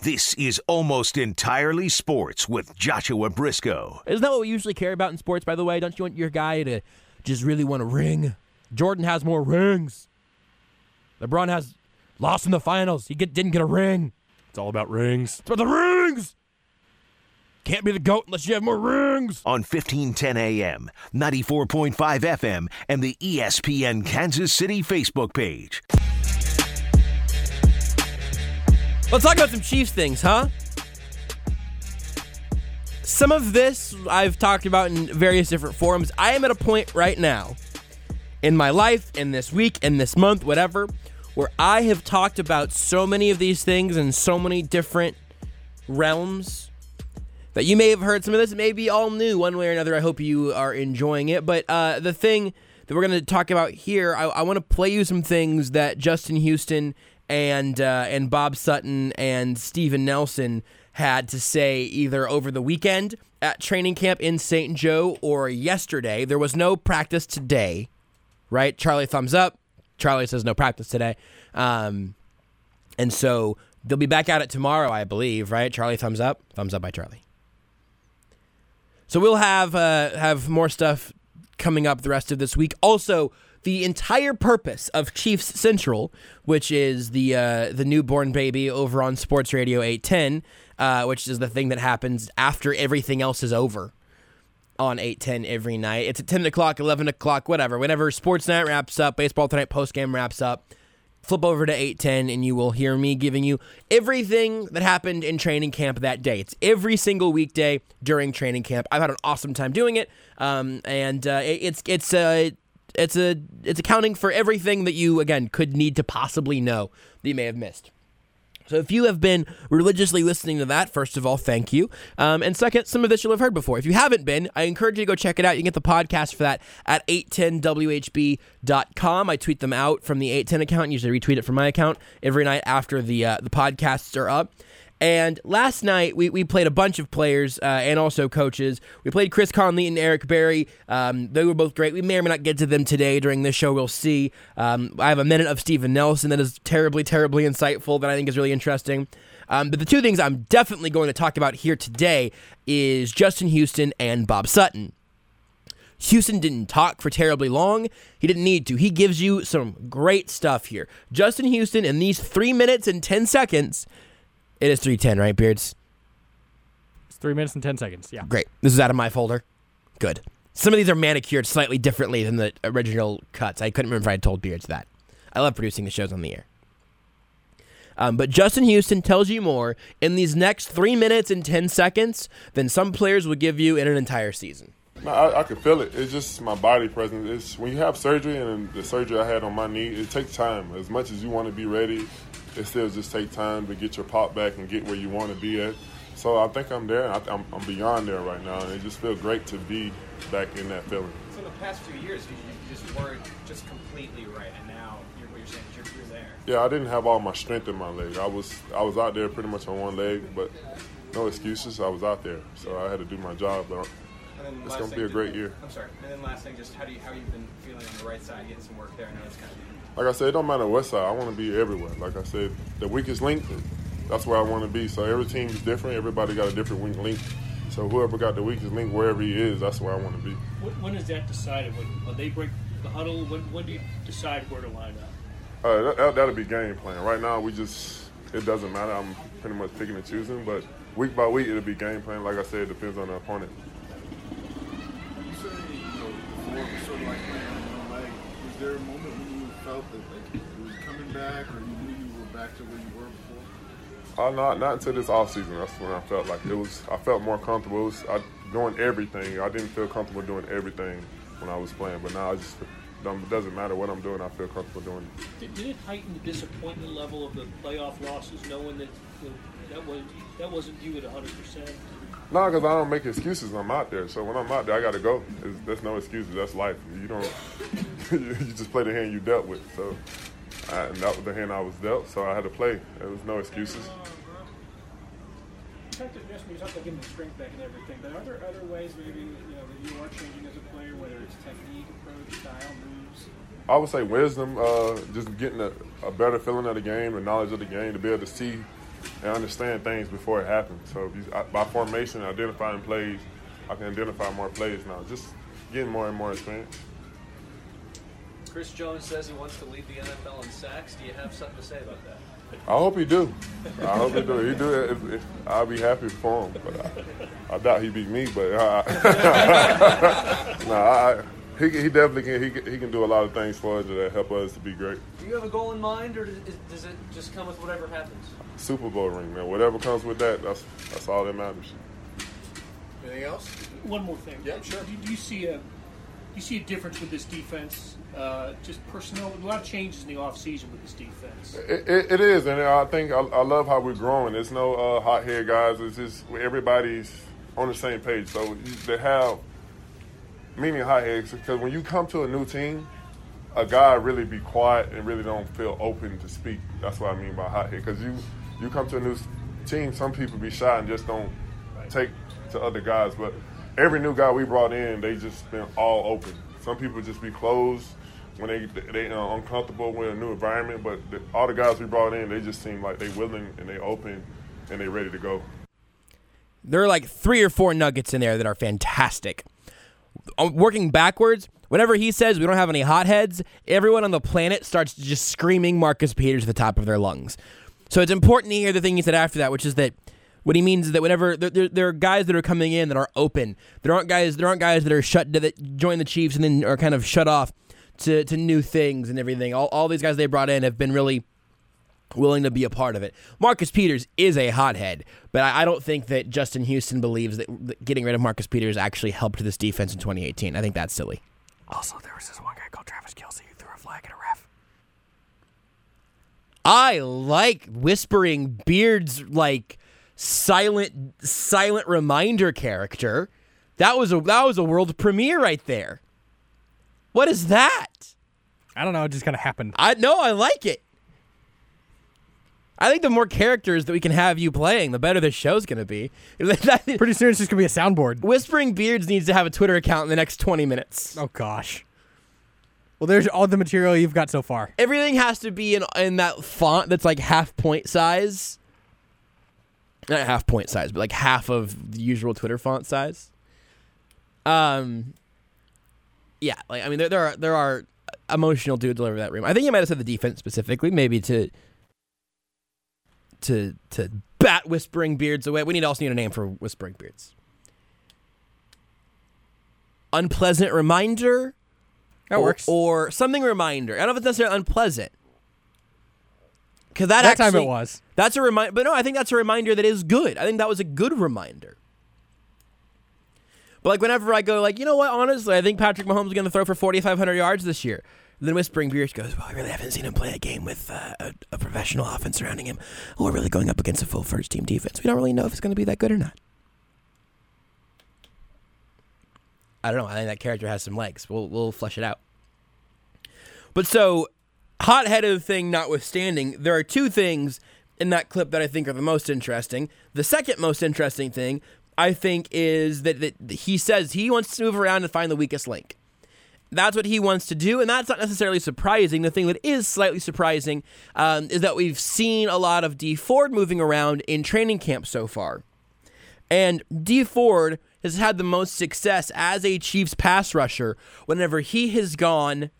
This is almost entirely sports with Joshua Brisco. Isn't that what we usually care about in sports, by the way? Don't you want your guy to just really want a ring? Jordan has more rings. LeBron has lost in the finals. He get, didn't get a ring. It's all about rings. It's about the rings. Can't be the GOAT unless you have more rings. On 1510 AM, 94.5 FM, and the ESPN Kansas City Facebook page. Let's talk about some Chiefs things, huh? Some of this I've talked about in various different forums. I am at a point right now in my life, in this week, in this month, whatever, where I have talked about so many of these things in so many different realms that you may have heard some of this. It may be all new one way or another. I hope you are enjoying it. But uh, the thing that we're going to talk about here, I, I want to play you some things that Justin Houston and uh, and Bob Sutton and Steven Nelson had to say either over the weekend at training camp in St. Joe or yesterday. There was no practice today, right? Charlie thumbs up. Charlie says no practice today. Um, and so they'll be back at it tomorrow, I believe, right? Charlie thumbs up. Thumbs up by Charlie. So we'll have uh, have more stuff coming up the rest of this week. Also, the entire purpose of Chiefs Central, which is the uh, the newborn baby over on Sports Radio 810, uh, which is the thing that happens after everything else is over on 810 every night. It's at 10 o'clock, 11 o'clock, whatever. Whenever Sports Night wraps up, Baseball Tonight postgame wraps up, flip over to 810 and you will hear me giving you everything that happened in training camp that day. It's every single weekday during training camp. I've had an awesome time doing it, um, and uh, it- it's it's uh, it's a it's accounting for everything that you again could need to possibly know that you may have missed. So if you have been religiously listening to that, first of all, thank you. Um, and second, some of this you'll have heard before. If you haven't been, I encourage you to go check it out. You can get the podcast for that at 810whb.com. I tweet them out from the 810 account. Usually retweet it from my account every night after the uh, the podcasts are up. And last night we, we played a bunch of players uh, and also coaches. We played Chris Conley and Eric Berry. Um, they were both great. We may or may not get to them today during this show. We'll see. Um, I have a minute of Steven Nelson that is terribly, terribly insightful that I think is really interesting. Um, but the two things I'm definitely going to talk about here today is Justin Houston and Bob Sutton. Houston didn't talk for terribly long. He didn't need to. He gives you some great stuff here. Justin Houston, in these three minutes and 10 seconds, it is 310, right, Beards? It's three minutes and 10 seconds. Yeah. Great. This is out of my folder. Good. Some of these are manicured slightly differently than the original cuts. I couldn't remember if I had told Beards that. I love producing the shows on the air. Um, but Justin Houston tells you more in these next three minutes and 10 seconds than some players would give you in an entire season. I, I can feel it. It's just my body presence. It's when you have surgery and the surgery I had on my knee, it takes time. As much as you want to be ready, it still just takes time to get your pop back and get where you want to be at. So I think I'm there. I, I'm, I'm beyond there right now, and it just feels great to be back in that feeling. So the past few years, you, you just weren't just completely right, and now you're, you're saying you're, you're there. Yeah, I didn't have all my strength in my leg. I was I was out there pretty much on one leg, but no excuses. I was out there, so I had to do my job. But it's going to be a great year. I'm sorry. And then last thing, just how do you how you've been feeling on the right side, getting some work there? I know it's kind of Like I said, it don't matter what side. I want to be everywhere. Like I said, the weakest link, that's where I want to be. So every team is different. Everybody got a different weak link. So whoever got the weakest link, wherever he is, that's where I want to be. When, when is that decided? When, when they break the huddle, when, when do you decide where to line up? Uh, that, that, that'll be game plan. Right now, we just it doesn't matter. I'm pretty much picking and choosing, but week by week, it'll be game plan. Like I said, it depends on the opponent. You said, you know, before sort of like playing on one leg. Was there a moment when you felt that like it was coming back, or you knew you were back to where you were before? Uh, not not until this off season. That's when I felt like it was. I felt more comfortable. It was, I, doing everything. I didn't feel comfortable doing everything when I was playing, but now I just it doesn't matter what I'm doing. I feel comfortable doing it. Did, did it heighten the disappointment level of the playoff losses, knowing that you know, that was that wasn't you at 100 percent? No, because I don't make excuses. I'm out there, so when I'm out there, I got to go. It's, there's no excuses. That's life. You don't. you just play the hand you dealt with. So, I, and that was the hand I was dealt. So I had to play. There was no excuses. You talked, yes, you talked about getting the strength back and everything, but are there other ways maybe you know that you are changing as a player, whether it's technique, approach, style, moves? I would say wisdom, uh, just getting a, a better feeling of the game, the knowledge of the game, to be able to see and understand things before it happens. So if you, I, by formation, identifying plays, I can identify more plays now. Just getting more and more experience. Chris Jones says he wants to lead the NFL in sacks. Do you have something to say about that? I hope he do. I hope he do. He do it. If, if, I'll be happy for him. But I, I doubt he beat me. But no, I, he, he definitely can. He, he can do a lot of things for us that help us to be great. Do you have a goal in mind, or does, does it just come with whatever happens? Super Bowl ring, man. Whatever comes with that, that's that's all that matters. Anything else? One more thing. Yeah, sure. Do, do you see a do you see a difference with this defense? Uh, just personnel, a lot of changes in the offseason with this defense. It, it, it is, and I think I, I love how we're growing. There's no uh, hot head guys. It's just everybody's on the same page. So you- they have meaning hot heads because when you come to a new team, a guy really be quiet and really don't feel open to speak. That's what I mean by hot head. Because you you come to a new team, some people be shy and just don't take to other guys. But every new guy we brought in, they just been all open. Some people just be closed when they they uh, uncomfortable with a new environment. But the, all the guys we brought in, they just seem like they willing and they open and they ready to go. There are like three or four nuggets in there that are fantastic. Uh, Working backwards, whenever he says we don't have any hotheads, everyone on the planet starts just screaming Marcus Peters at the top of their lungs. So it's important to hear the thing he said after that, which is that what he means is that whenever there, there, there are guys that are coming in that are open, there aren't guys there aren't guys that are shut that join the Chiefs and then are kind of shut off to, to new things and everything. All, all these guys they brought in have been really willing to be a part of it. Marcus Peters is a hothead, but I, I don't think that Justin Houston believes that, that getting rid of Marcus Peters actually helped this defense in 2018. I think that's silly. Also, there was this one guy called Travis Kelce who threw a flag at a ref. I like whispering Beard's like silent silent reminder character. That was a that was a world premiere right there. What is that? I don't know. It just kind of happened. I no, I like it. I think the more characters that we can have you playing, the better the show's gonna be. Pretty soon it's just gonna be a soundboard. Whispering Beards needs to have a Twitter account in the next twenty minutes. Oh gosh. Well, there's all the material you've got so far. Everything has to be in in that font that's like half point size. Not half point size, but like half of the usual Twitter font size. Um. Yeah, like I mean, there there are there are emotional dudes all over that room. I think you might have said the defense specifically, maybe to to to bat whispering beards away. We need also need a name for whispering beards. Unpleasant reminder. That or, works. Or something reminder. I don't know if it's necessarily unpleasant. Because that, That time it was. That's a reminder. But no, I think that's a reminder that is good. I think that was a good reminder. But like whenever I go, like you know what? Honestly, I think Patrick Mahomes is going to throw for 4,500 yards this year. Then Whispering Beards goes, well, I really haven't seen him play a game with uh, a, a professional offense surrounding him, or really going up against a full first team defense. We don't really know if it's going to be that good or not. I don't know. I think that character has some legs. We'll we'll flesh it out. But so hot-headed thing notwithstanding, there are two things in that clip that I think are the most interesting. The second most interesting thing I think is that, that he says he wants to move around and find the weakest link. That's what he wants to do, and that's not necessarily surprising. The thing that is slightly surprising um, is that we've seen a lot of Dee Ford moving around in training camp so far. And Dee Ford has had the most success as a Chiefs pass rusher whenever he has gone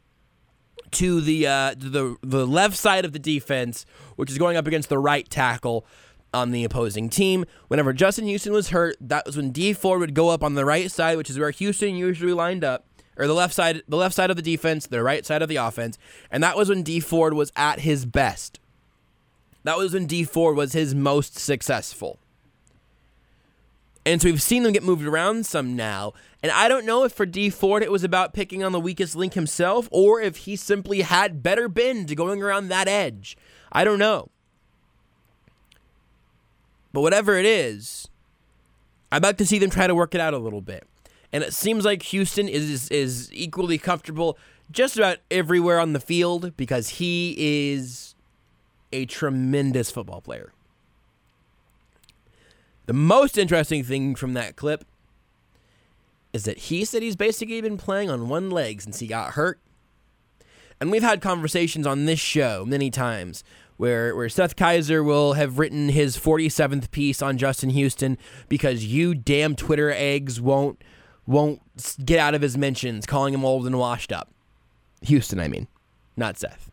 to the uh, the the left side of the defense, which is going up against the right tackle on the opposing team. Whenever Justin Houston was hurt, that was when Dee Ford would go up on the right side, which is where Houston usually lined up, or the left side, the left side of the defense, the right side of the offense, and that was when Dee Ford was at his best. That was when Dee Ford was his most successful. And so we've seen them get moved around some now. And I don't know if for D Ford it was about picking on the weakest link himself or if he simply had better bend going around that edge. I don't know. But whatever it is, I'd like to see them try to work it out a little bit. And it seems like Houston is is equally comfortable just about everywhere on the field because he is a tremendous football player. The most interesting thing from that clip is that he said he's basically been playing on one leg since he got hurt. And we've had conversations on this show many times where where Seth Keysor will have written his 47th piece on Justin Houston because you damn Twitter eggs won't won't get out of his mentions calling him old and washed up. Houston, I mean, not Seth.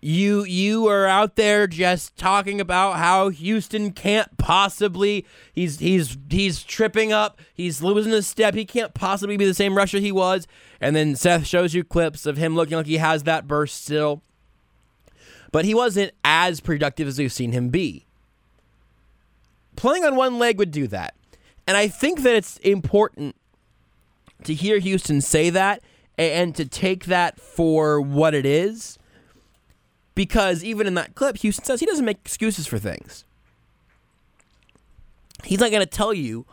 You you are out there just talking about how Houston can't possibly he's he's he's tripping up, he's losing his step, he can't possibly be the same rusher he was. And then Seth shows you clips of him looking like he has that burst still. But he wasn't as productive as we've seen him be. Playing on one leg would do that. And I think that it's important to hear Houston say that and to take that for what it is because even in that clip, Houston says he doesn't make excuses for things. He's not going to tell you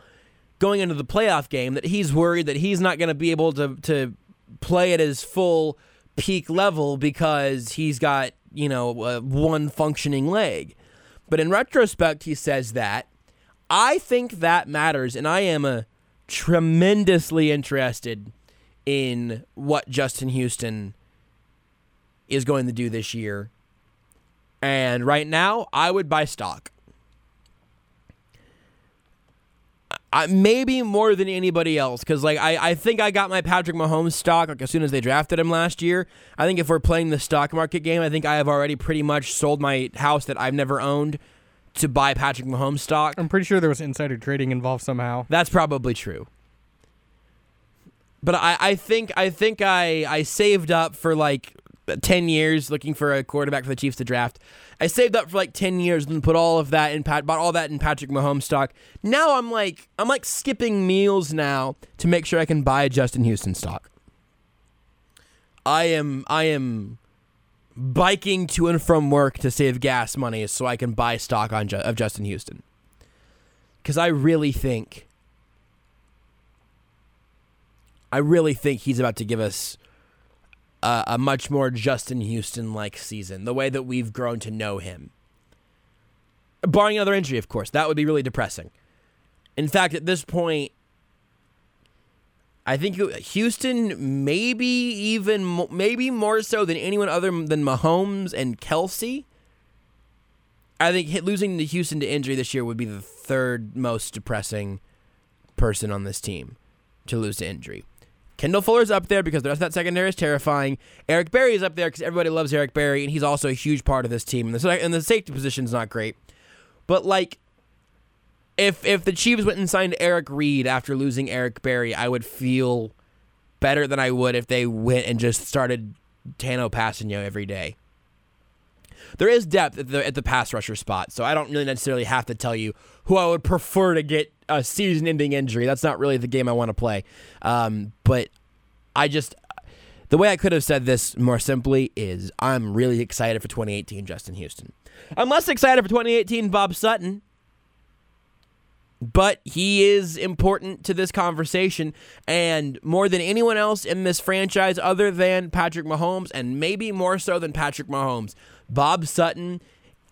going into the playoff game that he's worried that he's not going to be able to to play at his full peak level because he's got you know uh, one functioning leg. But in retrospect, he says that. I think that matters, and I am a tremendously interested in what Justin Houston is going to do this year. And right now, I would buy stock. I, maybe more than anybody else because like I, I think I got my Patrick Mahomes stock like as soon as they drafted him last year. I think if we're playing the stock market game, I think I have already pretty much sold my house that I've never owned to buy Patrick Mahomes stock. I'm pretty sure there was insider trading involved somehow. That's probably true. But I, I think I think I I saved up for like 10 years looking for a quarterback for the Chiefs to draft. I saved up for like 10 years and put all of that in Pat bought all that in Patrick Mahomes stock. Now I'm like I'm like skipping meals now to make sure I can buy Justin Houston stock. I am I am biking to and from work to save gas money so I can buy stock on of Justin Houston. Cuz I really think I really think he's about to give us a, a much more Justin Houston like season, the way that we've grown to know him. Barring another injury, of course. That would be really depressing. In fact, at this point, I think Houston maybe even maybe more so than anyone other than Mahomes and Kelce. I think losing to Houston to injury this year would be the third most depressing person on this team to lose to injury. Kendall Fuller's up there because the rest of that secondary is terrifying. Eric Berry is up there because everybody loves Eric Berry, and he's also a huge part of this team. And the, and the safety position is not great. But, like, if if the Chiefs went and signed Eric Reid after losing Eric Berry, I would feel better than I would if they went and just started Tanoh Kpassagnon every day. There is depth at the, at the pass rusher spot, so I don't really necessarily have to tell you who I would prefer to get a season-ending injury. That's not really the game I want to play. Um, but I just the way I could have said this more simply is I'm really excited for 2018 Justin Houston. I'm less excited for 2018 Bob Sutton. But he is important to this conversation. And more than anyone else in this franchise, other than Patrick Mahomes, and maybe more so than Patrick Mahomes, Bob Sutton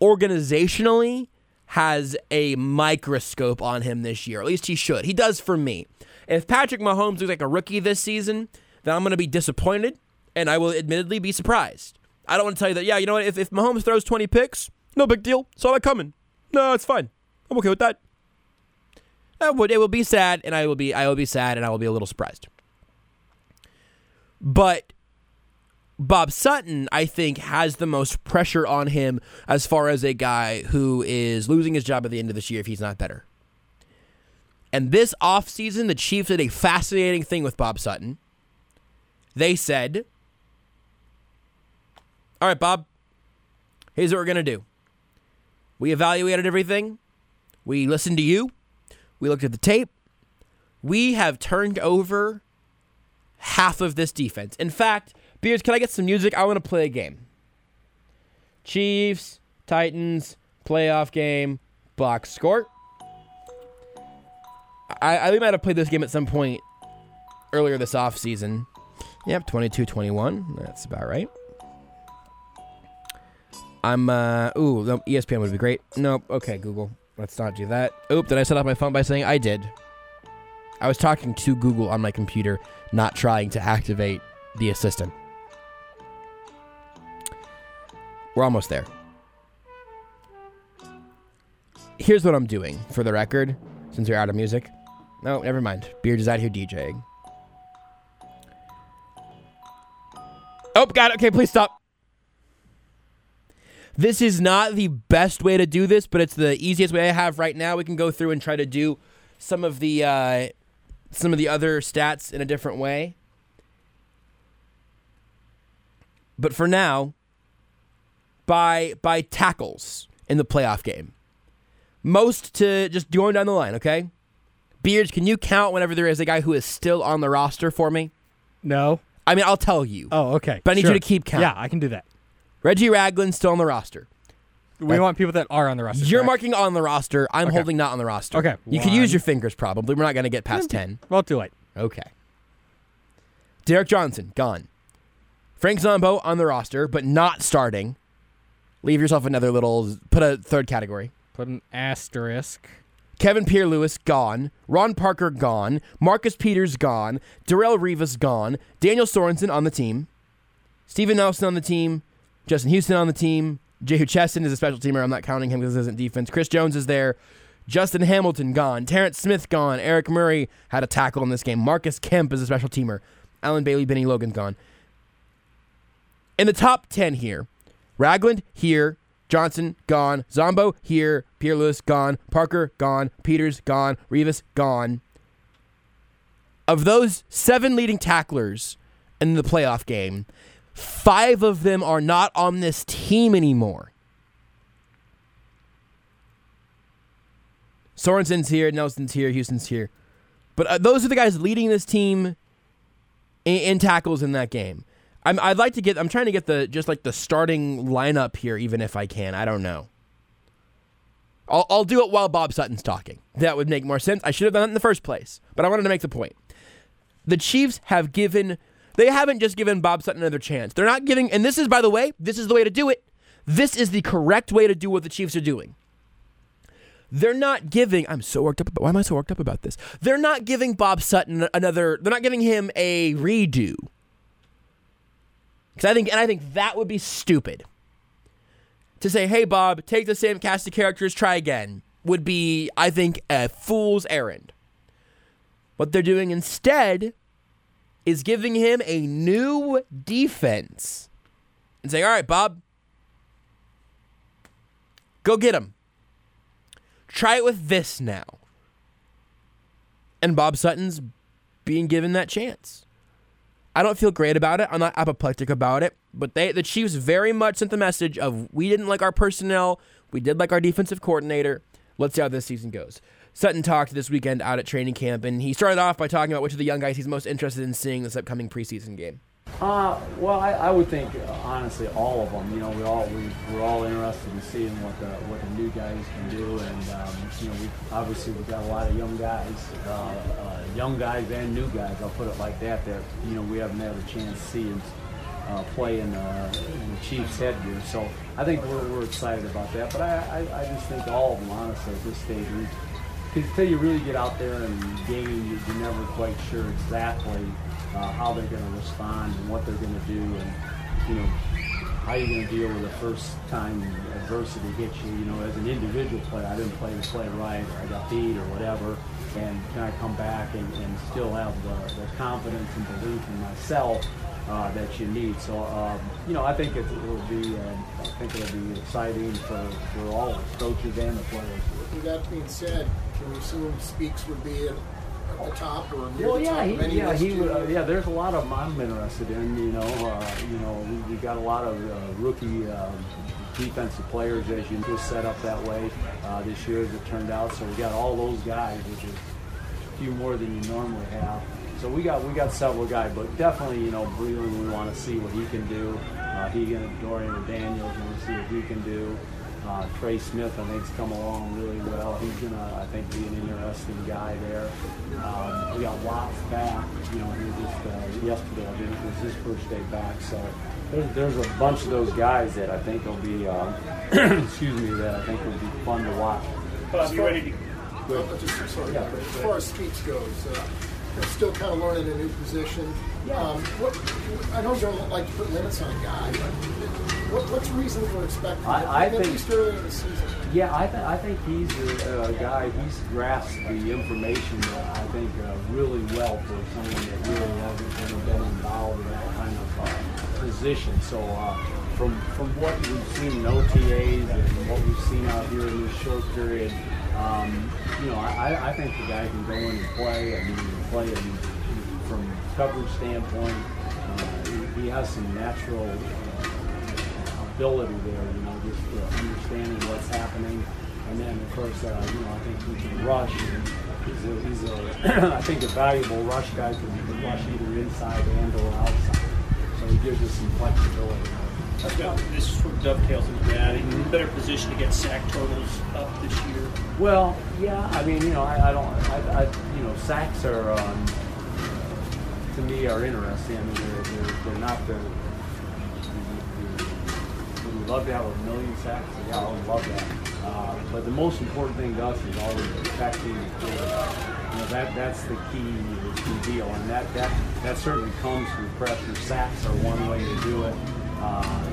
organizationally has a microscope on him this year. At least he should. He does for me. If Patrick Mahomes looks like a rookie this season, then I'm going to be disappointed and I will admittedly be surprised. I don't want to tell you that, yeah, you know what? If, if Mahomes throws 20 picks, no big deal. Saw that coming. No, it's fine. I'm okay with that. It would, it will be sad, and I will be I will be sad, and I will be a little surprised. But Bob Sutton, I think, has the most pressure on him as far as a guy who is losing his job at the end of this year if he's not better. And this offseason, the Chiefs did a fascinating thing with Bob Sutton. They said, All right, Bob, here's what we're going to do. We evaluated everything. We listened to you. We looked at the tape. We have turned over half of this defense. In fact, Beards, can I get some music? I want to play a game. Chiefs, Titans, playoff game, box score. I, I might have played this game at some point earlier this offseason. Yep, 22 21. That's about right. I'm, uh, ooh, ESPN would be great. Nope. Okay, Google. Let's not do that. Oop, did I set off my phone by saying I did? I was talking to Google on my computer, not trying to activate the assistant. We're almost there. Here's what I'm doing for the record, since you're out of music. No, never mind. Beard is out here DJing. Oh, it. Okay, please stop. This is not the best way to do this, but it's the easiest way I have right now. We can go through and try to do some of the uh, some of the other stats in a different way. But for now, by by tackles in the playoff game, most to just going down the line. Okay, Beards, can you count whenever there is a guy who is still on the roster for me? No. I mean, I'll tell you. Oh, okay. But I need Sure. you to keep count. Yeah, I can do that. Reggie Ragland's still on the roster. We want people that are on the roster. You're correct? marking on the roster. I'm Okay. holding not on the roster. Okay, You can use one. your fingers probably. We're not going to get past 10. Well, too late. Okay. Derrick Johnson, gone. Frank Zombo on the roster, but not starting. Leave yourself another little, put a third category. Put an asterisk. Kevin Pierre-Louis, gone. Ron Parker, gone. Marcus Peters, gone. Darrelle Revis, gone. Daniel Sorensen on the team. Steven Nelson on the team. Justin Houston on the team. Jehu Chesson is a special teamer. I'm not counting him because this isn't defense. Chris Jones is there. Justin Hamilton, gone. Terrance Smith, gone. Eric Murray had a tackle in this game. Marcus Kemp is a special teamer. Allen Bailey, Bennie Logan, gone. In the top 10 here, Ragland, here. Johnson, gone. Zombo, here. Pierre-Louis, gone. Parker, gone. Peters, gone. Revis, gone. Of those seven leading tacklers in the playoff game, five of them are not on this team anymore. Sorensen's here, Nelson's here, Houston's here. But uh, those are the guys leading this team in, in tackles in that game. I'm, I'd like to get. I'm trying to get the just like the starting lineup here, even if I can. I don't know. I'll, I'll do it while Bob Sutton's talking. That would make more sense. I should have done it in the first place, but I wanted to make the point. The Chiefs have given. They haven't just given Bob Sutton another chance. They're not giving. And this is, by the way, this is the way to do it. This is the correct way to do what the Chiefs are doing. They're not giving. I'm so worked up. About, why am I so worked up about this? They're not giving Bob Sutton another. They're not giving him a redo. Because I think, and I think that would be stupid. To say, "Hey, Bob, take the same cast of characters, try again," would be, I think, a fool's errand. What they're doing instead is giving him a new defense and saying, "All right, Bob, go get him." Try it with this now. And Bob Sutton's being given that chance. I don't feel great about it. I'm not apoplectic about it. But they the Chiefs very much sent the message of we didn't like our personnel. We did like our defensive coordinator. Let's see how this season goes. Sutton talked this weekend out at training camp, and he started off by talking about which of the young guys he's most interested in seeing this upcoming preseason game. Uh, well, I, I would think honestly all of them. You know, we all we, we're all interested in seeing what the what the new guys can do, and um, you know, we obviously we've got a lot of young guys, uh, uh, young guys and new guys. I'll put it like that. That you know we haven't had a chance to see and uh, play in, uh, in the Chiefs headgear. So I think we're, we're excited about that. But I, I, I just think all of them, honestly, at this stage. We, until you really get out there and game, you're never quite sure exactly uh, how they're going to respond and what they're going to do, and you know how you're going to deal with the first time adversity hits you. You know, as an individual player, I didn't play the play right, or I got beat, or whatever, and can I come back and, and still have the, the confidence and belief in myself uh, that you need. So, um, you know, I think it, will be, um, I think it'll be exciting for, for all coaches and the players. With that being said, can we assume Speaks would be at, at the top or near Well, the yeah, top he, of any yeah, list he, would- uh, yeah. There's a lot of them I'm interested in. You know, uh, you know, we, we got a lot of uh, rookie um, defensive players as you just set up that way uh, this year as it turned out. So we got all those guys, which is a few more than you normally have. So we got we got several guys, but definitely you know Breland, we want to see what he can do. Uh, he and Dorian and Daniels, we want to see what he can do. Uh, Trey Smith, I think, has come along really well. He's gonna, I think, be an interesting guy there. Um, we got Watts back. You know, he was just uh, yesterday. I think it was his first day back. So there's, there's a bunch of those guys that I think will be, uh, excuse me, that I think will be fun to watch. As far- Good. Uh, just, sorry, Yeah. as far as Speaks goes, uh, they're still kind of learning a new position. Um, what, I know you don't like to put limits on a guy, but what, what's reasonable expecting? I- I at think- least early in the season. Yeah, I, th- I think he's a, a guy. He's grasped the information that I think uh, really well for someone that really hasn't been involved in that kind of uh, position. So uh, from from what we've seen in OTAs and what we've seen out here in this short period, um, you know, I, I think the guy can go in and play. I mean, play I mean, from a coverage standpoint. Uh, he, he has some natural. Uh, ability there, you know, just uh, understanding what's happening. And then, of course, uh, you know, I think he can rush. He's a, he's a I think, a valuable rush guy because he can rush either inside and or outside. So he gives us some flexibility. This sort of dovetails into that. Are you in a better position to get sack totals up this year? Well, yeah, I mean, you know, I, I don't, I, I, you know, sacks are, um, to me, are interesting. I mean, they're, they're, they're not the, would we love to have a million sacks? Yeah, I would love that. Uh, but the most important thing to us is always protecting the quarterback. You know, that, that's the key, the key deal. And that, that, that certainly comes through pressure. Sacks are one way to do it. Uh,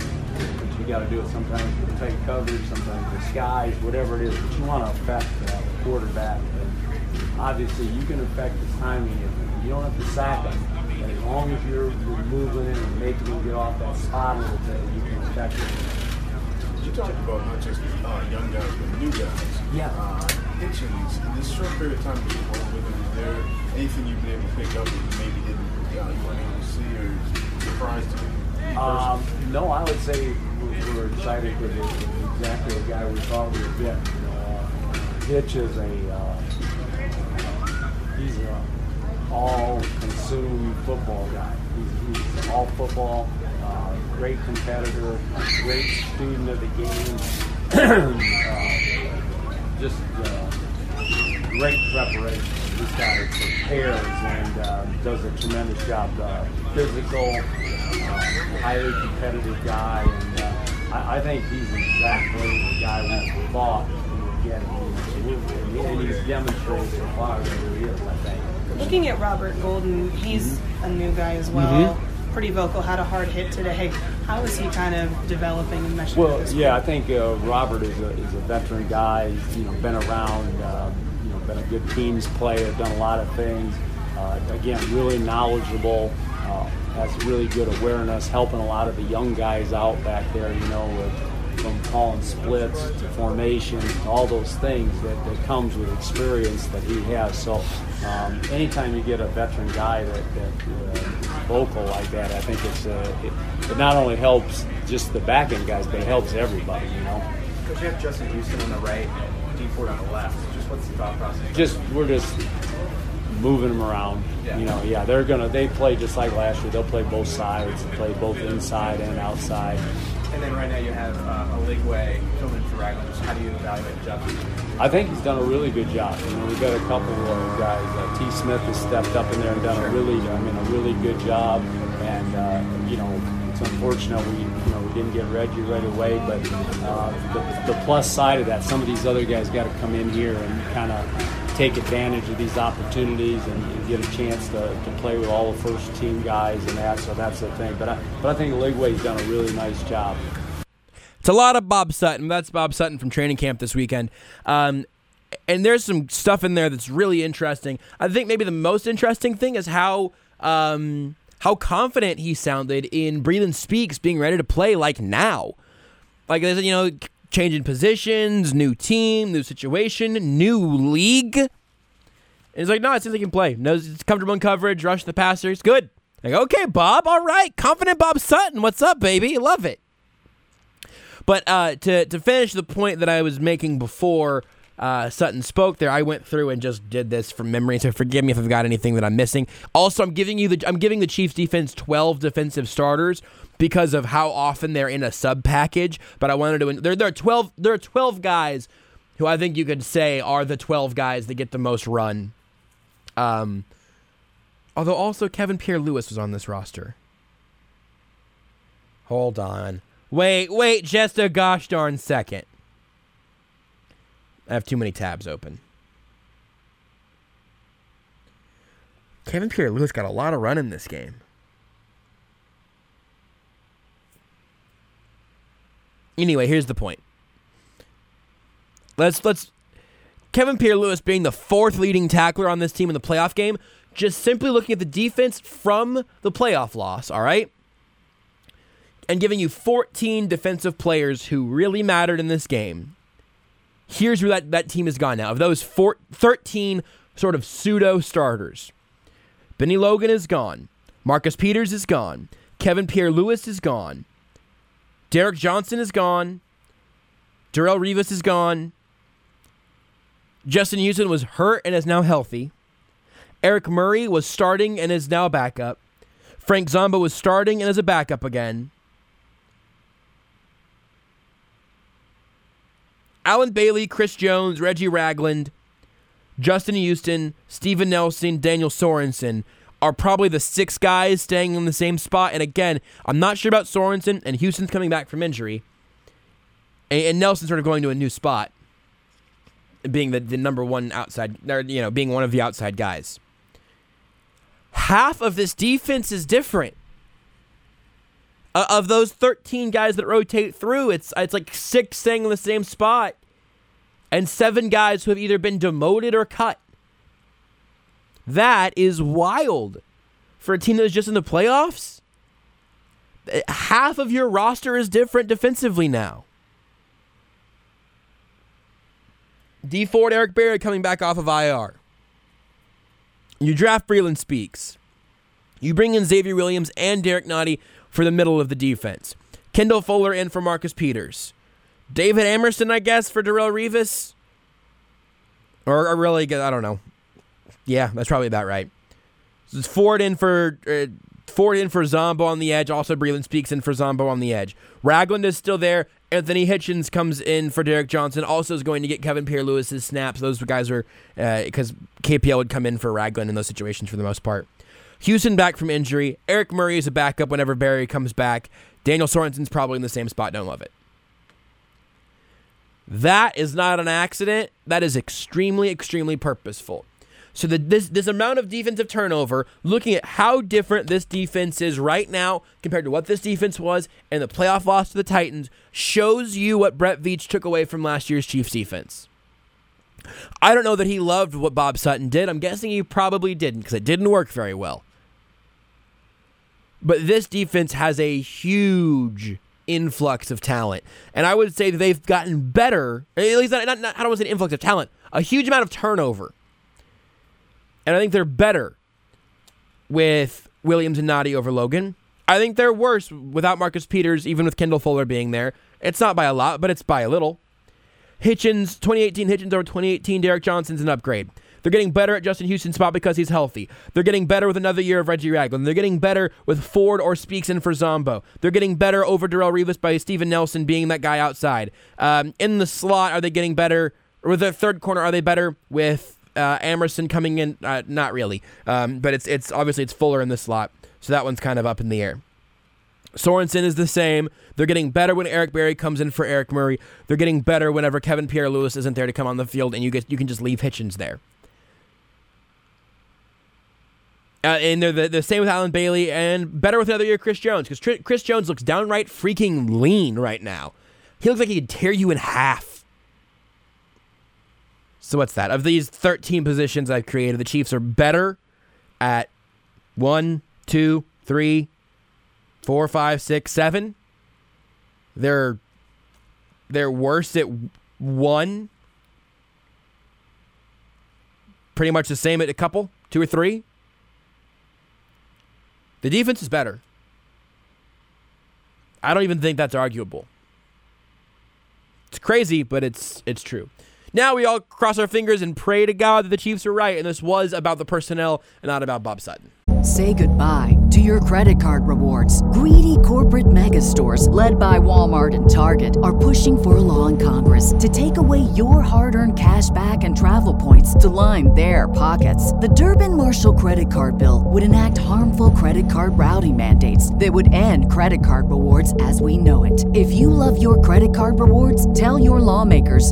but you got to do it sometimes with tight coverage, sometimes with skies, whatever it is. But you want to affect uh, the quarterback. And obviously, you can affect the timing. You don't have to sack him, but as long as you're, you're moving it and making him get off that spot a little bit, you can affect him. You talked about not just uh, young guys, but new guys. Yeah. Uh, in this short period of time that you've worked with him, is there anything you've been able to pick up that you maybe didn't, uh, you weren't able to see or surprised you? Um, no, I would say we're, we're excited with. Exactly the guy we thought we would get. You know, uh, Hitch is a uh, he's a all-consumed football guy. He's, he's all football. Uh, great competitor, great student of the game. uh, just uh, great preparation. This guy prepares and uh, does a tremendous job. Uh, physical, uh, highly competitive guy, and uh, I, I think he's exactly the guy we thought we would get. Absolutely, and he's demonstrated so far that he is. I think. Looking at Robert Golden, he's a new guy as well. Mhm. Pretty vocal, had a hard hit today. How is he kind of developing and meshing Well, with this yeah, I think uh, Robert is a, is a veteran guy. He's you know been around, uh, you know, been a good teams player, done a lot of things. Uh, again, really knowledgeable, uh, has really good awareness, helping a lot of the young guys out back there. You know, with, from calling splits to formation, all those things that, that comes with experience that he has. So, um, anytime you get a veteran guy that, that uh, vocal like that, I think it's uh, it, it not only helps just the back end guys, but it helps everybody. You know. Because you have Justin Houston on the right and Dee Ford on the left. Just what's the thought process? just we're just moving them around. Yeah. You know, yeah, they're gonna. They play just like last year. They'll play both sides. Play both inside and outside. And then right now you have uh, Eligwe filling in for Ragland. How do you evaluate the job? I think he's done a really good job. You know, we've got a couple of guys. Uh, T. Smith has stepped up in there and done a really, I mean, a really good job. It's unfortunate we, you know, we didn't get Reggie right away. But uh, the, the plus side of that, some of these other guys got to come in here and kind of take advantage of these opportunities and, get a chance to, to play with all the first team guys and that. So that's the thing. But I, but I think Ligway's done a really nice job. It's a lot of Bob Sutton. That's Bob Sutton from training camp this weekend. Um, and there's some stuff in there that's really interesting. I think maybe the most interesting thing is how um, how confident he sounded in Breland Speaks being ready to play like now. Like there's you know changing positions, new team, new situation, new league. And he's like, no, it seems like he can play. Knows it's comfortable in coverage, rush the passers, good. Like, okay, Bob, all right, confident Bob Sutton, what's up, baby? Love it. But uh, to to finish the point that I was making before uh, Sutton spoke there, I went through and just did this from memory. So forgive me if I've got anything that I'm missing. Also, I'm giving you the I'm giving the Chiefs defense 12 defensive starters because of how often they're in a sub package. But I wanted to there there are 12 there are 12 guys who I think you could say are the 12 guys that get the most run. Um, although also Kevin Pierre-Louis was on this roster. Hold on. Wait, wait, just a gosh darn second. I have too many tabs open. Kevin Pierre-Louis got a lot of run in this game. Anyway, here's the point. Let's let's Kevin Pierre-Louis being the fourth leading tackler on this team in the playoff game, just simply looking at the defense from the playoff loss, all right? And giving you 14 defensive players who really mattered in this game. Here's where that, that team has gone now. Of those four, 13 sort of pseudo starters, Bennie Logan is gone. Marcus Peters is gone. Kevin Pierre-Louis is gone. Derrick Johnson is gone. Darrelle Revis is gone. Justin Houston was hurt and is now healthy. Eric Murray was starting and is now backup. Frank Zombo was starting and is a backup again. Allen Bailey, Chris Jones, Reggie Ragland, Justin Houston, Steven Nelson, Daniel Sorensen are probably the six guys staying in the same spot. And again, I'm not sure about Sorensen, and Houston's coming back from injury. And, and Nelson's sort of going to a new spot, being the, the number one outside, or, you know, being one of the outside guys. Half of this defense is different. Uh, of those 13 guys that rotate through, it's it's like six staying in the same spot, and seven guys who have either been demoted or cut. That is wild for a team that was just in the playoffs. Half of your roster is different defensively now. Dee Ford, Eric Barrett coming back off of IR. You draft Breland Speaks. You bring in Xavier Williams and Derrick Nnadi for the middle of the defense. Kendall Fuller in for Marcus Peters. David Amerson, I guess, for Darrelle Revis. Or, or really, I don't know. Yeah, that's probably about right. So it's Ford in for uh, Ford in for Zombo on the edge. Also, Breland Speaks in for Zombo on the edge. Ragland is still there. Anthony Hitchens comes in for Derrick Johnson. Also is going to get Kevin Pierre-Louis's snaps. Those guys are because uh, KPL would come in for Ragland in those situations for the most part. Houston back from injury. Eric Murray is a backup whenever Berry comes back. Daniel Sorensen's probably in the same spot. Don't love it. That is not an accident. That is extremely, extremely purposeful. So the, this this amount of defensive turnover, looking at how different this defense is right now compared to what this defense was and the playoff loss to the Titans, shows you what Brett Veach took away from last year's Chiefs defense. I don't know that he loved what Bob Sutton did. I'm guessing he probably didn't because it didn't work very well. But this defense has a huge influx of talent. And I would say they've gotten better. At least, not, not, not, I don't want to say influx of talent, a huge amount of turnover. And I think they're better with Williams and Nnadi over Logan. I think they're worse without Marcus Peters, even with Kendall Fuller being there. It's not by a lot, but it's by a little. Hitchens, 2018 Hitchens over 2018 Derrick Johnson's an upgrade. They're getting better at Justin Houston's spot because he's healthy. They're getting better with another year of Reggie Ragland. They're getting better with Ford or Speaks in for Zombo. They're getting better over Darrelle Revis by Steven Nelson being that guy outside. Um, in the slot, are they getting better? Or with the third corner, are they better with uh, Amerson coming in? Uh, not really, um, but it's it's obviously it's Fuller in the slot, so that one's kind of up in the air. Sorensen is the same. They're getting better when Eric Berry comes in for Eric Murray. They're getting better whenever Kevin Pierre-Louis isn't there to come on the field, and you get you can just leave Hitchens there. Uh, and they're the, the same with Allen Bailey, and better with another year Chris Jones because Tr- Chris Jones looks downright freaking lean right now. He looks like he could tear you in half. So what's that? Of these 13 positions I've created, the Chiefs are better at one, two, three, four, five, six, seven. They're they're worse at one. Pretty much the same at a couple, two or three. The defense is better. I don't even think that's arguable. It's crazy, but it's it's true. Now we all cross our fingers and pray to God that the Chiefs are right, and this was about the personnel and not about Bob Sutton. Say goodbye to your credit card rewards. Greedy corporate mega stores, led by Walmart and Target, are pushing for a law in Congress to take away your hard earned cash back and travel points to line their pockets. The Durbin Marshall credit card bill would enact harmful credit card routing mandates that would end credit card rewards as we know it. If you love your credit card rewards, tell your lawmakers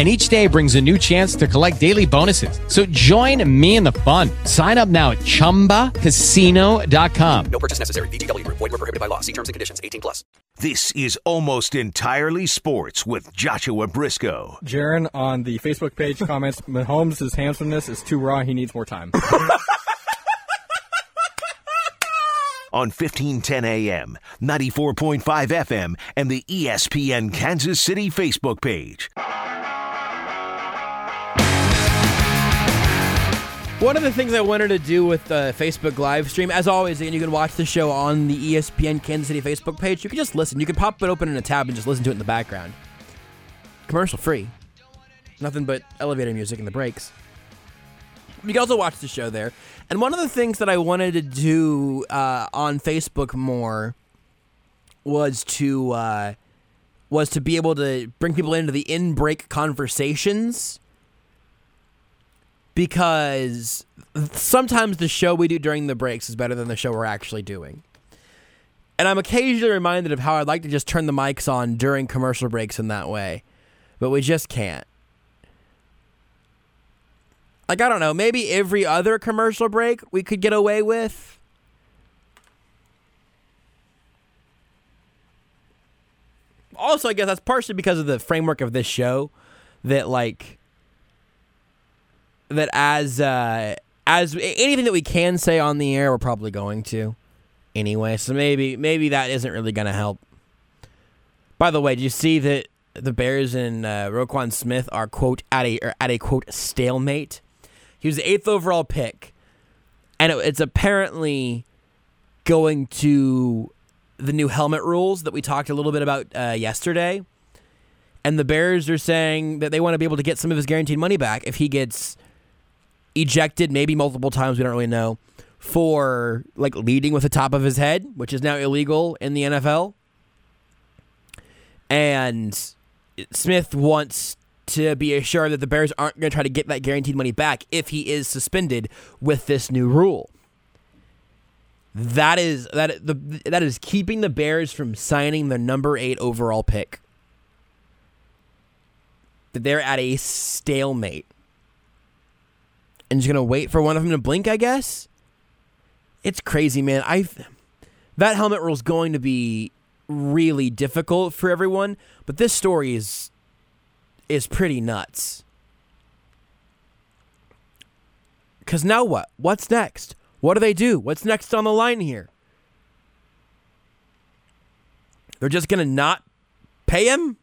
And each day brings a new chance to collect daily bonuses. So join me in the fun. Sign up now at chumbacasino.com. No purchase necessary. VGW Group. Void were prohibited by law. See terms and conditions. 18 plus. This is almost entirely sports with Joshua Brisco. Jaron on the Facebook page comments, Mahomes' handsomeness is too raw. He needs more time. on 1510 AM, 94.5 FM, and the ESPN Kansas City Facebook page. One of the things I wanted to do with the Facebook live stream, as always, again, you can watch the show on the ESPN Kansas City Facebook page. You can just listen. You can pop it open in a tab and just listen to it in the background. Commercial free. Nothing but elevator music in the breaks. You can also watch the show there. And one of the things that I wanted to do uh, on Facebook more was to uh, was to be able to bring people into the in break conversations because sometimes the show we do during the breaks is better than the show we're actually doing. And I'm occasionally reminded of how I'd like to just turn the mics on during commercial breaks in that way, but we just can't. Like, I don't know, maybe every other commercial break we could get away with. Also, I guess that's partially because of the framework of this show that, like, that as uh, as anything that we can say on the air, we're probably going to anyway. So maybe maybe that isn't really going to help. By the way, did you see that the Bears and uh, Roquan Smith are quote at a or at a quote stalemate? He was the eighth overall pick, and it, it's apparently going to the new helmet rules that we talked a little bit about uh, yesterday. And the Bears are saying that they want to be able to get some of his guaranteed money back if he gets ejected, maybe multiple times. We don't really know for like leading with the top of his head, which is now illegal in the NFL. And Smith wants to be assured that the Bears aren't going to try to get that guaranteed money back if he is suspended with this new rule. That is that the that is keeping the Bears from signing the number 8 overall pick. That they're at a stalemate. And just to wait for one of them to blink, I guess. It's crazy, man. I that helmet rule is going to be really difficult for everyone, but this story is is pretty nuts. Cuz now what? What's next? What do they do? What's next on the line here? They're just to not pay him?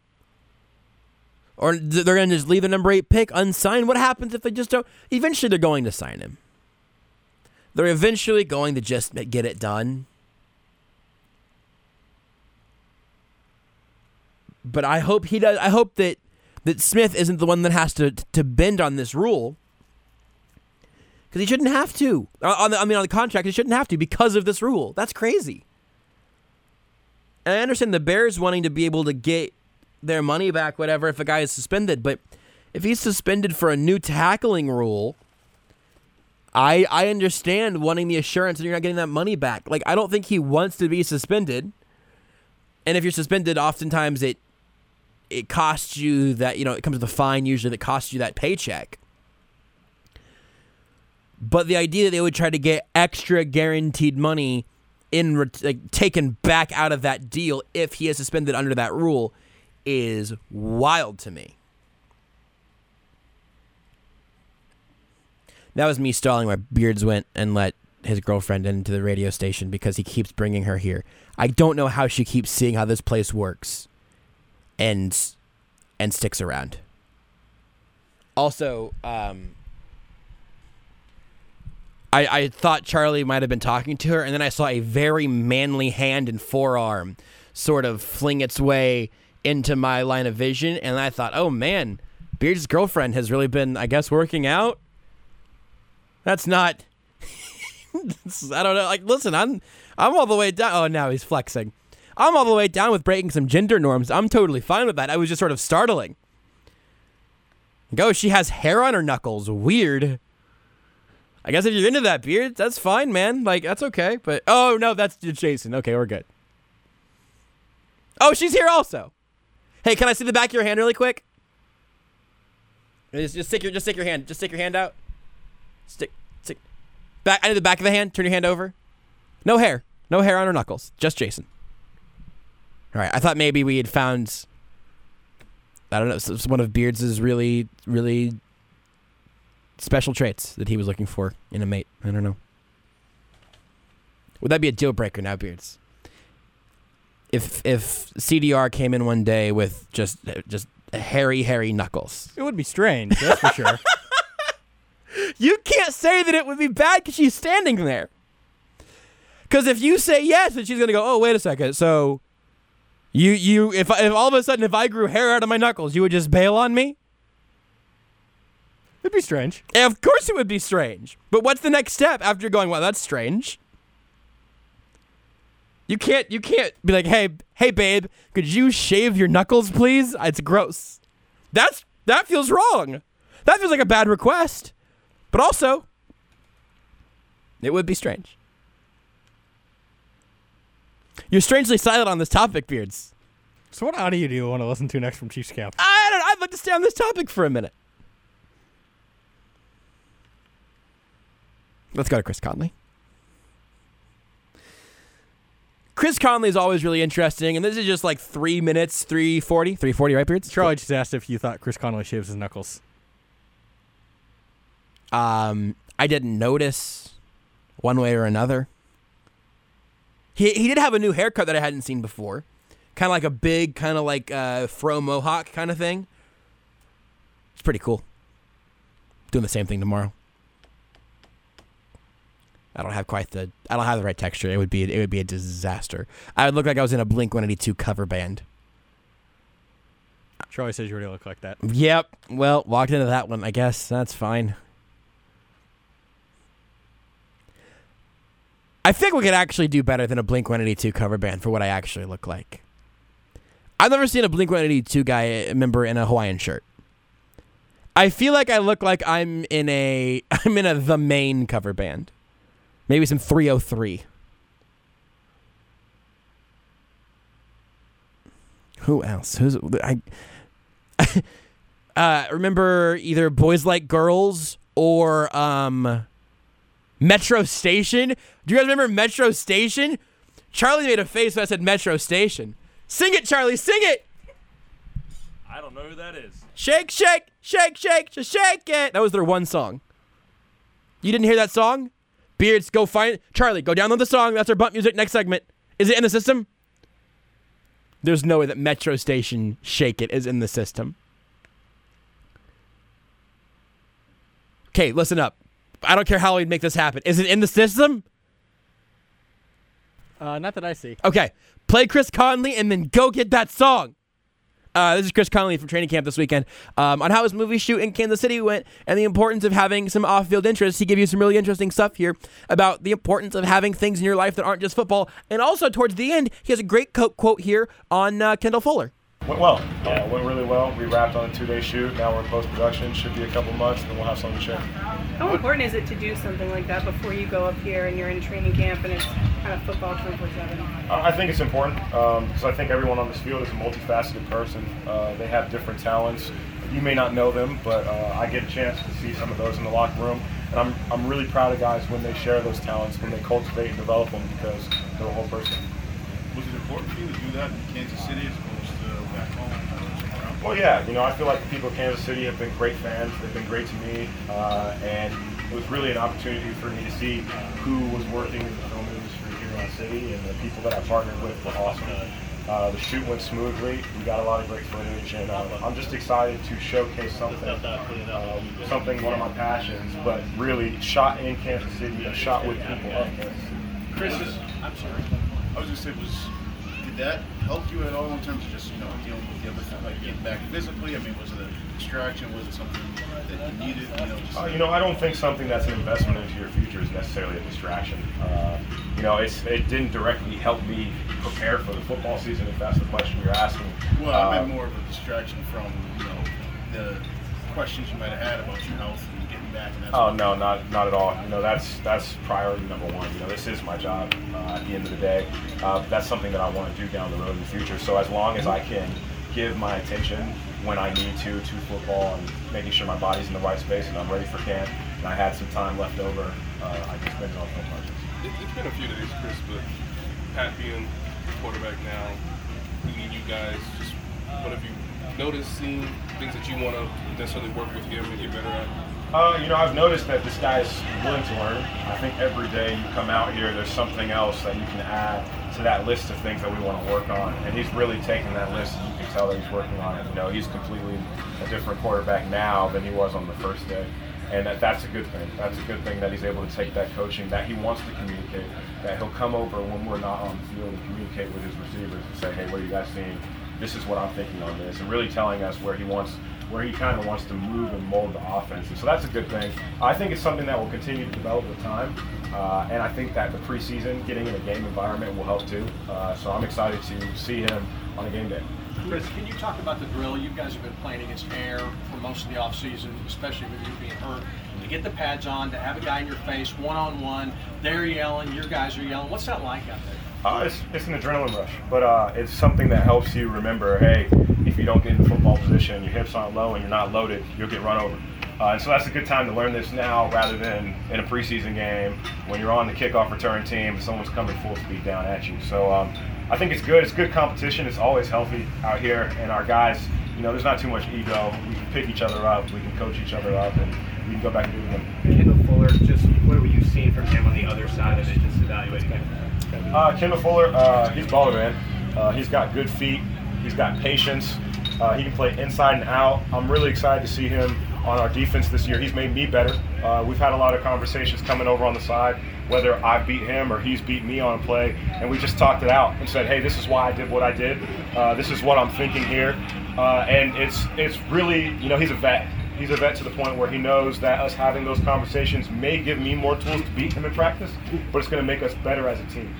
Or they're going to just leave the number eight pick unsigned? What happens if they just don't? Eventually, they're going to sign him. They're eventually going to just get it done. But I hope he does. I hope that that Smith isn't the one that has to to bend on this rule because he shouldn't have to. Uh, On the, I mean, on the contract, he shouldn't have to because of this rule. That's crazy. And I understand the Bears wanting to be able to get their money back, whatever, if a guy is suspended. But if he's suspended for a new tackling rule, I I understand wanting the assurance that you're not getting that money back. Like I don't think he wants to be suspended. And if you're suspended, oftentimes it it costs you that you know it comes with a fine usually that costs you that paycheck. But the idea that they would try to get extra guaranteed money in like, taken back out of that deal if he is suspended under that rule is wild to me. That was me stalling where Beards went and let his girlfriend into the radio station because he keeps bringing her here. I don't know how she keeps seeing how this place works and and sticks around. Also, um, I, I thought Charlie might have been talking to her, and then I saw a very manly hand and forearm sort of fling its way into my line of vision, and I thought, oh man, Beard's girlfriend has really been, I guess, working out. That's not. I don't know. Like, listen, I'm I'm all the way down. Oh, now he's flexing. I'm all the way down with breaking some gender norms. I'm totally fine with that. I was just sort of startling. Go, she has hair on her knuckles. Weird. I guess if you're into that beard, that's fine, man. Like that's okay. But oh no, that's Jason. Okay, we're good. Oh, she's here also. Hey, can I see the back of your hand really quick? Just, just stick your just stick your hand. Just stick your hand out. Stick stick back. I need the back of the hand. Turn your hand over. No hair. No hair on her knuckles. Just Jason. All right. I thought maybe we had found. I don't know. One of Beards' really, really special traits that he was looking for in a mate. I don't know. Would that be a deal breaker now, Beards? If if CDR came in one day with just just hairy, hairy knuckles, It would be strange, that's for sure. you can't say that it would be bad because she's standing there. Because if you say yes, then she's gonna go, "Oh, wait a second. So, you you if if all of a sudden if I grew hair out of my knuckles, you would just bail on me?" It'd be strange. Of course, it would be strange. But what's the next step after going? Well, that's strange. You can't you can't be like, "Hey, hey, babe, could you shave your knuckles, please?" It's gross. That's that feels wrong. That feels like a bad request. But also, it would be strange. You're strangely silent on this topic, Beards. So what audio do you want to listen to next from Chiefs Camp? I don't. I'd like to stay on this topic for a minute. Let's go to Chris Conley. Chris Conley is always really interesting, and this is just like three minutes, 340, 340, right, Beards? Charlie just asked if you thought Chris Conley shaves his knuckles. Um, I didn't notice one way or another. He he did have a new haircut that I hadn't seen before, kind of like a big, kind of like uh, fro mohawk kind of thing. It's pretty cool. Doing the same thing tomorrow. I don't have quite the I don't have the right texture. It would be it would be a disaster. I would look like I was in a Blink 182 cover band. Charlie says you already look like that. Yep. Well, walked into that one. I guess that's fine. I think we could actually do better than a Blink 182 cover band for what I actually look like. I've never seen a Blink 182 guy uh, member in a Hawaiian shirt. I feel like I look like I'm in a I'm in a the main cover band. Maybe some 3OH!3. Who else? Who's I uh, remember either Boys Like Girls or um, Metro Station. Do you guys remember Metro Station? Charlie made a face when I said Metro Station. Sing it, Charlie. Sing it. I don't know who that is. Shake, shake, shake, shake, sh- shake it. That was their one song. You didn't hear that song? Beards, go find Charlie. Go download the song. That's our bump music. Next segment. Is it in the system? There's no way that Metro Station Shake It is in the system. Okay, listen up. I don't care how we'd make this happen. Is it in the system? Uh, not that I see. Okay, play Chris Conley and then go get that song. Uh, this is Chris Conley from training camp this weekend um, on how his movie shoot in Kansas City went and the importance of having some off-field interests. He gave you some really interesting stuff here about the importance of having things in your life that aren't just football. And also towards the end, he has a great quote here on uh, Kendall Fuller. Went well. Yeah, went really well. We wrapped on a two-day shoot. Now we're in post-production. Should be a couple months, and then we'll have something to share. How important is it to do something like that before you go up here and you're in training camp and it's kind of football 24 7? I I think it's important because I think everyone on this field is a multifaceted person. Uh, they have different talents. You may not know them, but uh, I get a chance to see some of those in the locker room. And I'm, I'm really proud of guys when they share those talents, when they cultivate and develop them because they're a whole person. Was it important for you to do that in Kansas City as opposed to back home or somewhere else? Well, yeah, you know, I feel like the people of Kansas City have been great fans. They've been great to me, uh, and it was really an opportunity for me to see who was working in the film industry here in our city, and the people that I partnered with were awesome. Uh, the shoot went smoothly. We got a lot of great footage, and uh, I'm just excited to showcase something, um, something one of my passions, but really shot in Kansas City, and shot with people of Kansas City. Chris, is, I'm sorry. I was say, it was that help you at all in terms of just you know dealing with the other stuff, like getting back physically? I mean, was it a distraction? Was it something that you needed? You know, just Uh, you know, I don't think something that's an investment into your future is necessarily a distraction. Uh, you know, it's, it didn't directly help me prepare for the football season, if that's the question you're asking. Well, I meant Uh, more of a distraction from you know the questions you might have had about your health and back. And that Oh no, not not at all. You know, that's that's priority number one. You know, this is my job uh, at the end of the day. Uh, that's something that I want to do down the road in the future. So as long as I can give my attention when I need to to football and making sure my body's in the right space and I'm ready for camp, and I had some time left over, uh, I can spend it on film projects. It, it's been a few days, Chris, but Pat being quarterback now, leading you guys, just what have you noticed, seen, things that you want to necessarily work with him and get better at? Uh, you know, I've noticed that this guy's willing to learn. I think every day you come out here, there's something else that you can add to that list of things that we want to work on. And he's really taking that list, and you can tell that he's working on it. You know, he's completely a different quarterback now than he was on the first day. And that, that's a good thing. That's a good thing that he's able to take that coaching, that he wants to communicate, that he'll come over when we're not on the field and communicate with his receivers and say, hey, what are you guys seeing? This is what I'm thinking on this. And really telling us where he wants where he kind of wants to move and mold the offense. And so that's a good thing. I think it's something that will continue to develop with time. Uh, and I think that the preseason, getting in a game environment will help too. Uh, so I'm excited to see him on a game day. Chris, can you talk about the drill? You guys have been playing against air for most of the offseason, especially with you being hurt. To get the pads on, to have a guy in your face, one on one, they're yelling, your guys are yelling. What's that like out there? Uh, it's, it's an adrenaline rush, but uh, it's something that helps you remember, hey, if you don't get in football position, your hips aren't low and you're not loaded, you'll get run over. Uh, and so that's a good time to learn this now rather than in a preseason game when you're on the kickoff return team and someone's coming full speed down at you. So um, I think it's good. It's good competition. It's always healthy out here. And our guys, you know, there's not too much ego. We can pick each other up. We can coach each other up and we can go back and do it again. Kendall Fuller, just what were you seeing from him on the other side of it, just evaluating him? Uh, Kendall Fuller, uh, he's baller, man. Uh, he's got good feet. He's got patience. Uh, he can play inside and out. I'm really excited to see him on our defense this year. He's made me better. Uh, we've had a lot of conversations coming over on the side, whether I beat him or he's beat me on a play, and we just talked it out and said, "Hey, this is why I did what I did. Uh, this is what I'm thinking here." Uh, and it's it's really, you know, he's a vet. He's a vet to the point where he knows that us having those conversations may give me more tools to beat him in practice, but it's going to make us better as a team.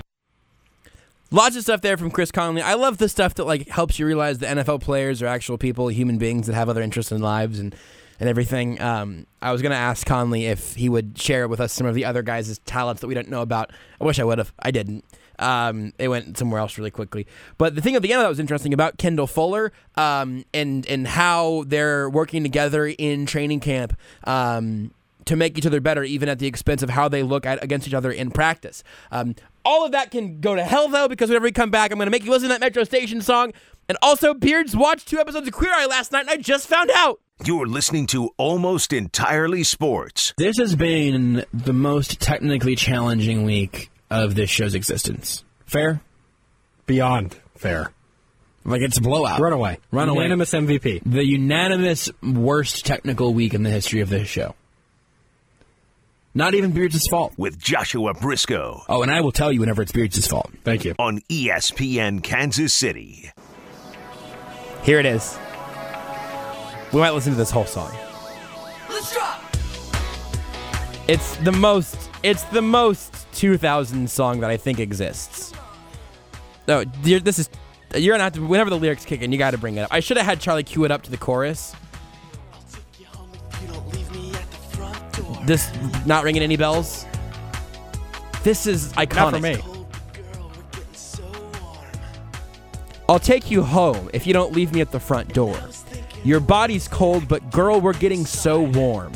Lots of stuff there from Chris Conley. I love the stuff that like helps you realize the NFL players are actual people, human beings that have other interests in lives and and everything. Um, I was gonna ask Conley if he would share with us some of the other guys' talents that we don't know about. I wish I would have. I didn't. Um, it went somewhere else really quickly. But the thing at the end that was interesting about Kendall Fuller um, and and how they're working together in training camp. Um, to make each other better, even at the expense of how they look at against each other in practice. Um, all of that can go to hell though, because whenever we come back, I'm going to make you listen to that Metro Station song. And also, Beards watched two episodes of Queer Eye last night, and I just found out You're listening to Almost Entirely Sports. This has been the most technically challenging week of this show's existence. Fair? Beyond fair. Like it's a blowout. Runaway. Runaway. Unanimous MVP. The unanimous worst technical week in the history of this show. Not even Beards' fault. With Joshua Brisco. Oh, and I will tell you whenever it's Beards' fault. Thank you. On ESPN Kansas City. Here it is. We might listen to this whole song. Let's drop. It's the most. It's the most 2000 song that I think exists. No, you're, this is. You're gonna have to. Whenever the lyrics kick in, you got to bring it up. I should have had Charlie cue it up to the chorus. This not ringing any bells. This is iconic. Not for me. I'll take you home if you don't leave me at the front door. Your body's cold, but girl, we're getting so warm.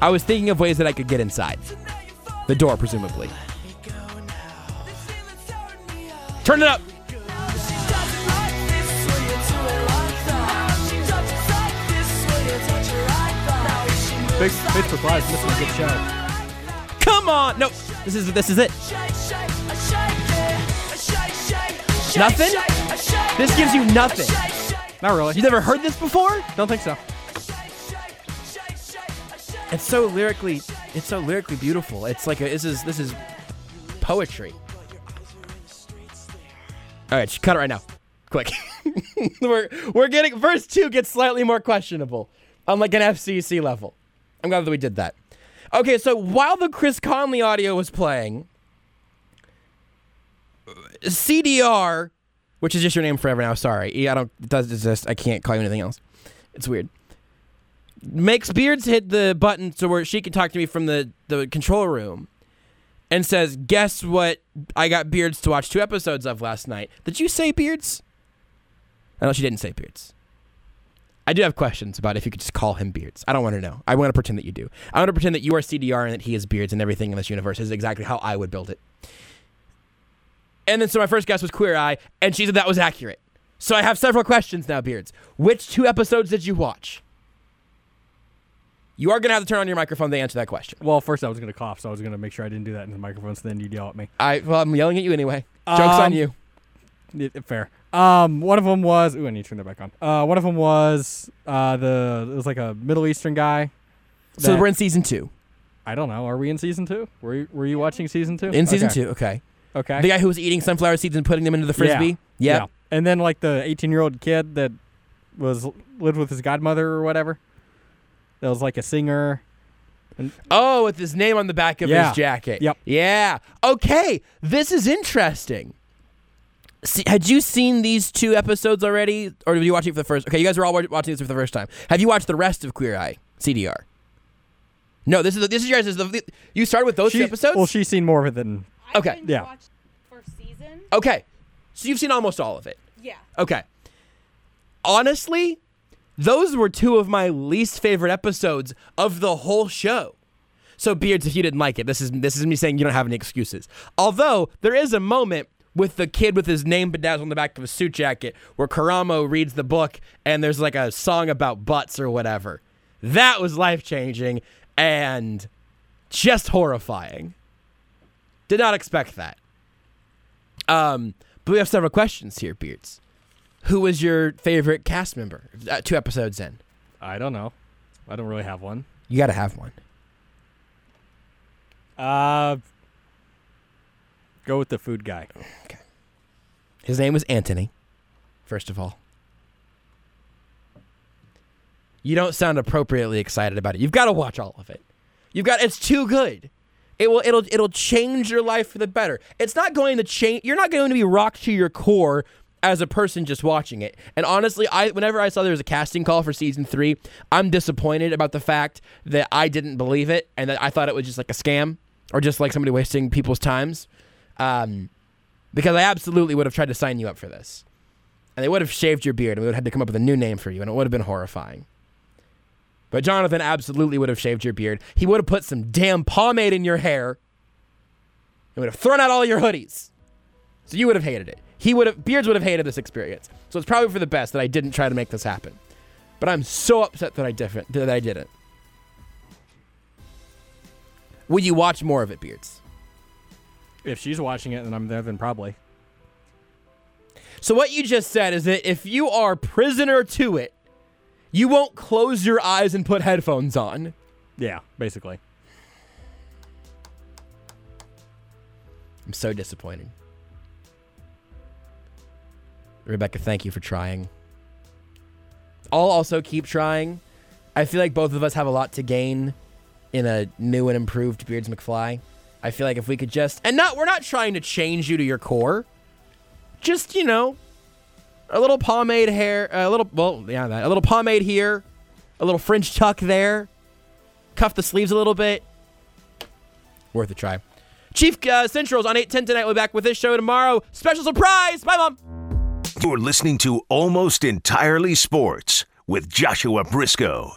I was thinking of ways that I could get inside. The door, presumably. Turn it up. Big Facebook Live is a good show. Come on. No, this is this is it. Nothing? This gives you nothing. Not really. You never heard this before? Don't think so. It's so lyrically it's so lyrically beautiful. It's like a, this is this is poetry. All right, cut it right now. Quick. we're we're getting verse 2 gets slightly more questionable on like an FCC level. I'm glad that we did that. Okay, so while the Chris Conley audio was playing, CDR, which is just your name forever now. Sorry, I don't. It does exist. I can't call you anything else. It's weird. Makes Beards hit the button so where she can talk to me from the the control room, and says, "Guess what? I got Beards to watch two episodes of last night. Did you say Beards? I know she didn't say Beards. I do have questions about if you could just call him Beards. I don't want to know. I want to pretend that you do. I want to pretend that you are CDR and that he is Beards and everything in this universe is exactly how I would build it. And then so my first guess was Queer Eye, and she said that was accurate. So I have several questions now, Beards. Which two episodes did you watch? You are going to have to turn on your microphone to answer that question. Well, first I was going to cough, so I was going to make sure I didn't do that in the microphone, so then you'd yell at me. I well, I'm yelling at you anyway. Joke's on Um, you. y- fair. Um, one of them was. Ooh, I need to turn that back on. Uh, one of them was uh the it was like a Middle Eastern guy. So we're in season two. I don't know. Are we in season two? Were you, were you watching season two? In season Okay. two, okay. Okay. The guy who was eating sunflower seeds and putting them into the frisbee. Yeah. Yep. And then like the 18 year old kid that was lived with his godmother or whatever. That was like a singer. And Oh, with his name on the back of Yeah. his jacket. Yep. Yeah. Okay. This is interesting. See, had you seen these two episodes already, or did you watch it for the first? Okay, you guys are all watching this for the first time. Have you watched the rest of Queer Eye CDR? No, this is the, this is yours. Is the you started with those she, two episodes? Well, she's seen more of it than. okay. Yeah. first season. Okay. So you've seen almost all of it. Yeah. Okay. Honestly, those were two of my least favorite episodes of the whole show. So Beards, if you didn't like it, this is this is me saying you don't have any excuses. Although there is a moment with the kid with his name bedazzled on the back of his suit jacket where Karamo reads the book and there's like a song about butts or whatever. That was life changing and just horrifying. Did not expect that. Um, but we have several questions here, Beards. Who was your favorite cast member? Uh, two episodes in. I don't know. I don't really have one. You got to have one. Uh, go with the food guy. Okay. His name was Antoni, first of all. You don't sound appropriately excited about it. You've got to watch all of it. You've got it's too good. It will it'll it'll change your life for the better. It's not going to change you're not going to be rocked to your core as a person just watching it. And honestly, I whenever I saw there was a casting call for season 3, I'm disappointed about the fact that I didn't believe it and that I thought it was just like a scam or just like somebody wasting people's times. Um because I absolutely would have tried to sign you up for this. And they would have shaved your beard and we would have had to come up with a new name for you and it would have been horrifying. But Jonathan absolutely would have shaved your beard. He would have put some damn pomade in your hair. He would have thrown out all your hoodies. So you would have hated it. He would have Beards would have hated this experience. So it's probably for the best that I didn't try to make this happen. But I'm so upset that I different that I didn't. Would you watch more of it, Beards? If she's watching it and I'm there, then probably. So what you just said is that if you are prisoner to it, you won't close your eyes and put headphones on. Yeah, basically. I'm so disappointed. Rebecca, thank you for trying. I'll also keep trying. I feel like both of us have a lot to gain in a new and improved Beards McFly. I feel like if we could just and not we're not trying to change you to your core. Just, you know, a little pomade hair, a little well, yeah, that. A little pomade here, a little fringe tuck there. Cuff the sleeves a little bit. Worth a try. Chief uh, Central's on 810 tonight. We'll be back with this show tomorrow. Special surprise. Bye, Mom. You're listening to Almost Entirely Sports with Joshua Brisco